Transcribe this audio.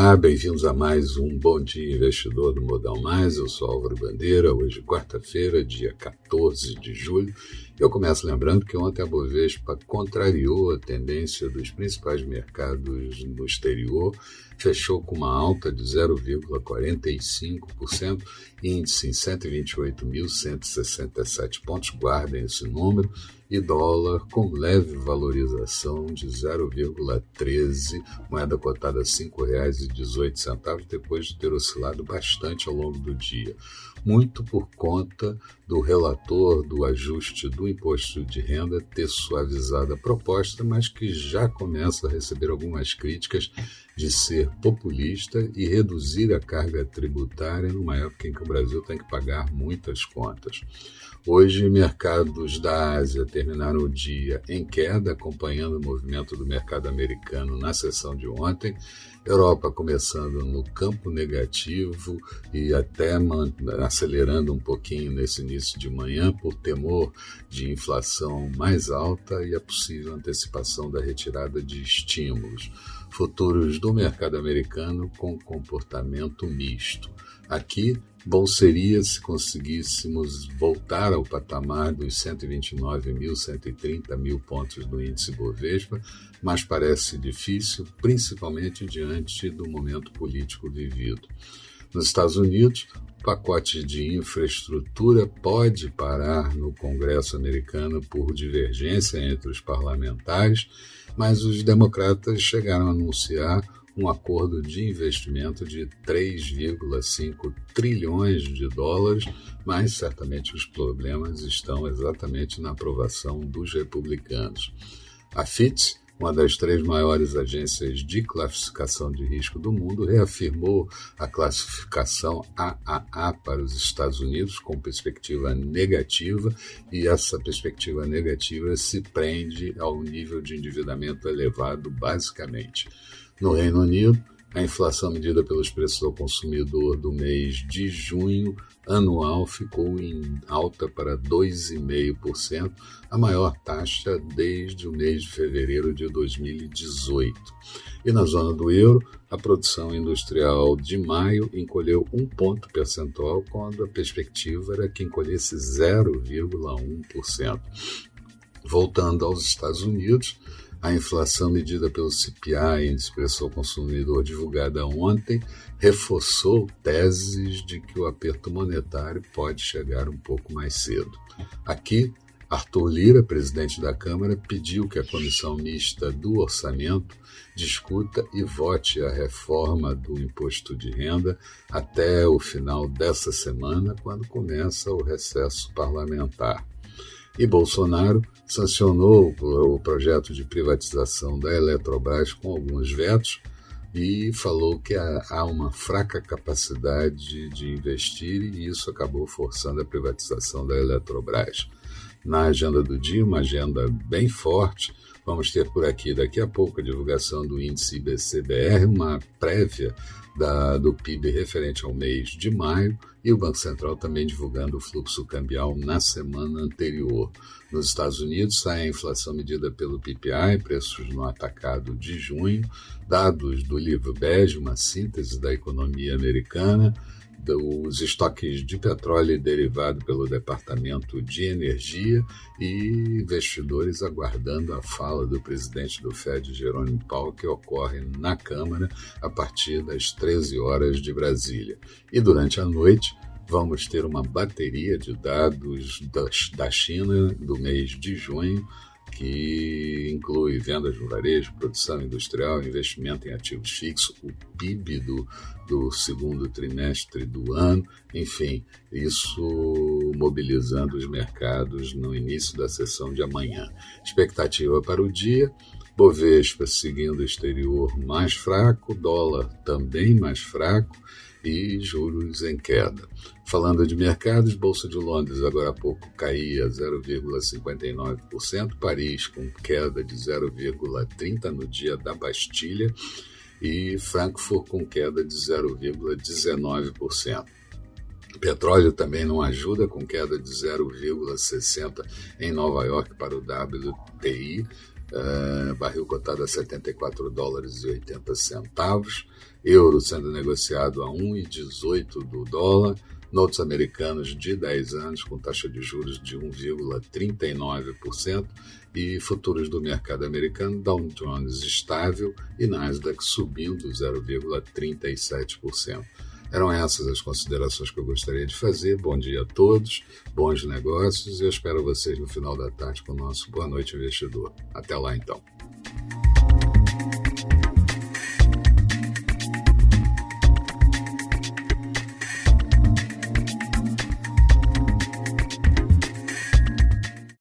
Olá, bem-vindos a mais um Bom Dia Investidor do Modal Mais. Eu sou Álvaro Bandeira, hoje quarta-feira, dia 14 de julho. Eu começo lembrando que ontem a Bovespa contrariou a tendência dos principais mercados no exterior, fechou com uma alta de 0,45%, índice em 128.167 pontos, guardem esse número, e dólar com leve valorização de 0,13, moeda cotada a R$ 5,18, depois de ter oscilado bastante ao longo do dia, muito por conta do relator do ajuste do imposto de renda ter suavizado a proposta, mas que já começa a receber algumas críticas de ser populista e reduzir a carga tributária numa época em que o Brasil tem que pagar muitas contas. Hoje, mercados da Ásia terminaram o dia em queda, acompanhando o movimento do mercado americano na sessão de ontem. Europa começando no campo negativo e até acelerando um pouquinho nesse início de manhã por temor de inflação mais alta e a possível antecipação da retirada de estímulos. Futuros do mercado americano com comportamento misto. Aqui, bom seria se conseguíssemos voltar ao patamar dos 129 mil, 130 mil pontos do índice Bovespa, mas parece difícil, principalmente diante do momento político vivido. Nos Estados Unidos, o pacote de infraestrutura pode parar no Congresso americano por divergência entre os parlamentares, mas os democratas chegaram a anunciar um acordo de investimento de 3,5 trilhões de dólares, mas certamente os problemas estão exatamente na aprovação dos republicanos. A Fitch, uma das três maiores agências de classificação de risco do mundo, reafirmou a classificação AAA para os Estados Unidos com perspectiva negativa, e essa perspectiva negativa se prende ao nível de endividamento elevado, basicamente. No Reino Unido, a inflação medida pelos preços ao consumidor do mês de junho anual ficou em alta para 2,5%, a maior taxa desde o mês de fevereiro de 2018. E na zona do euro, a produção industrial de maio encolheu um ponto percentual, quando a perspectiva era que encolhesse 0,1%. Voltando aos Estados Unidos, a inflação medida pelo CPI, Índice Preço ao Consumidor, divulgada ontem, reforçou teses de que o aperto monetário pode chegar um pouco mais cedo. Aqui, Arthur Lira, presidente da Câmara, pediu que a comissão mista do orçamento discuta e vote a reforma do imposto de renda até o final dessa semana, quando começa o recesso parlamentar. E Bolsonaro sancionou o projeto de privatização da Eletrobras com alguns vetos e falou que há uma fraca capacidade de investir e isso acabou forçando a privatização da Eletrobras. Na agenda do dia, uma agenda bem forte, vamos ter por aqui daqui a pouco a divulgação do índice IBCBR, uma prévia da, do PIB referente ao mês de maio e o Banco Central também divulgando o fluxo cambial na semana anterior. Nos Estados Unidos sai a inflação medida pelo PPI, preços no atacado de junho, dados do livro Bege, uma síntese da economia americana, os estoques de petróleo derivado pelo Departamento de Energia e investidores aguardando a fala do presidente do Fed, Jerônimo Powell, que ocorre na Câmara a partir das 13 horas de Brasília. E durante a noite, vamos ter uma bateria de dados da China do mês de junho que inclui vendas de varejo, produção industrial, investimento em ativos fixos, o PIB do, do segundo trimestre do ano, enfim, isso mobilizando os mercados no início da sessão de amanhã. Expectativa para o dia. Bovespa seguindo o exterior mais fraco, dólar também mais fraco, e juros em queda. Falando de mercados, Bolsa de Londres agora há pouco caía 0,59%, Paris com queda de 0,30% no dia da Bastilha e Frankfurt com queda de 0,19%. Petróleo também não ajuda, com queda de 0,60 em Nova York para o WTI, uh, barril cotado a 74 dólares e 80 centavos, euro sendo negociado a 1,18 do dólar, notes americanos de 10 anos com taxa de juros de 1,39% e futuros do mercado americano Dow Jones estável e Nasdaq subindo 0,37%. Eram essas as considerações que eu gostaria de fazer. Bom dia a todos, bons negócios e eu espero vocês no final da tarde com o nosso Boa Noite Investidor. Até lá então.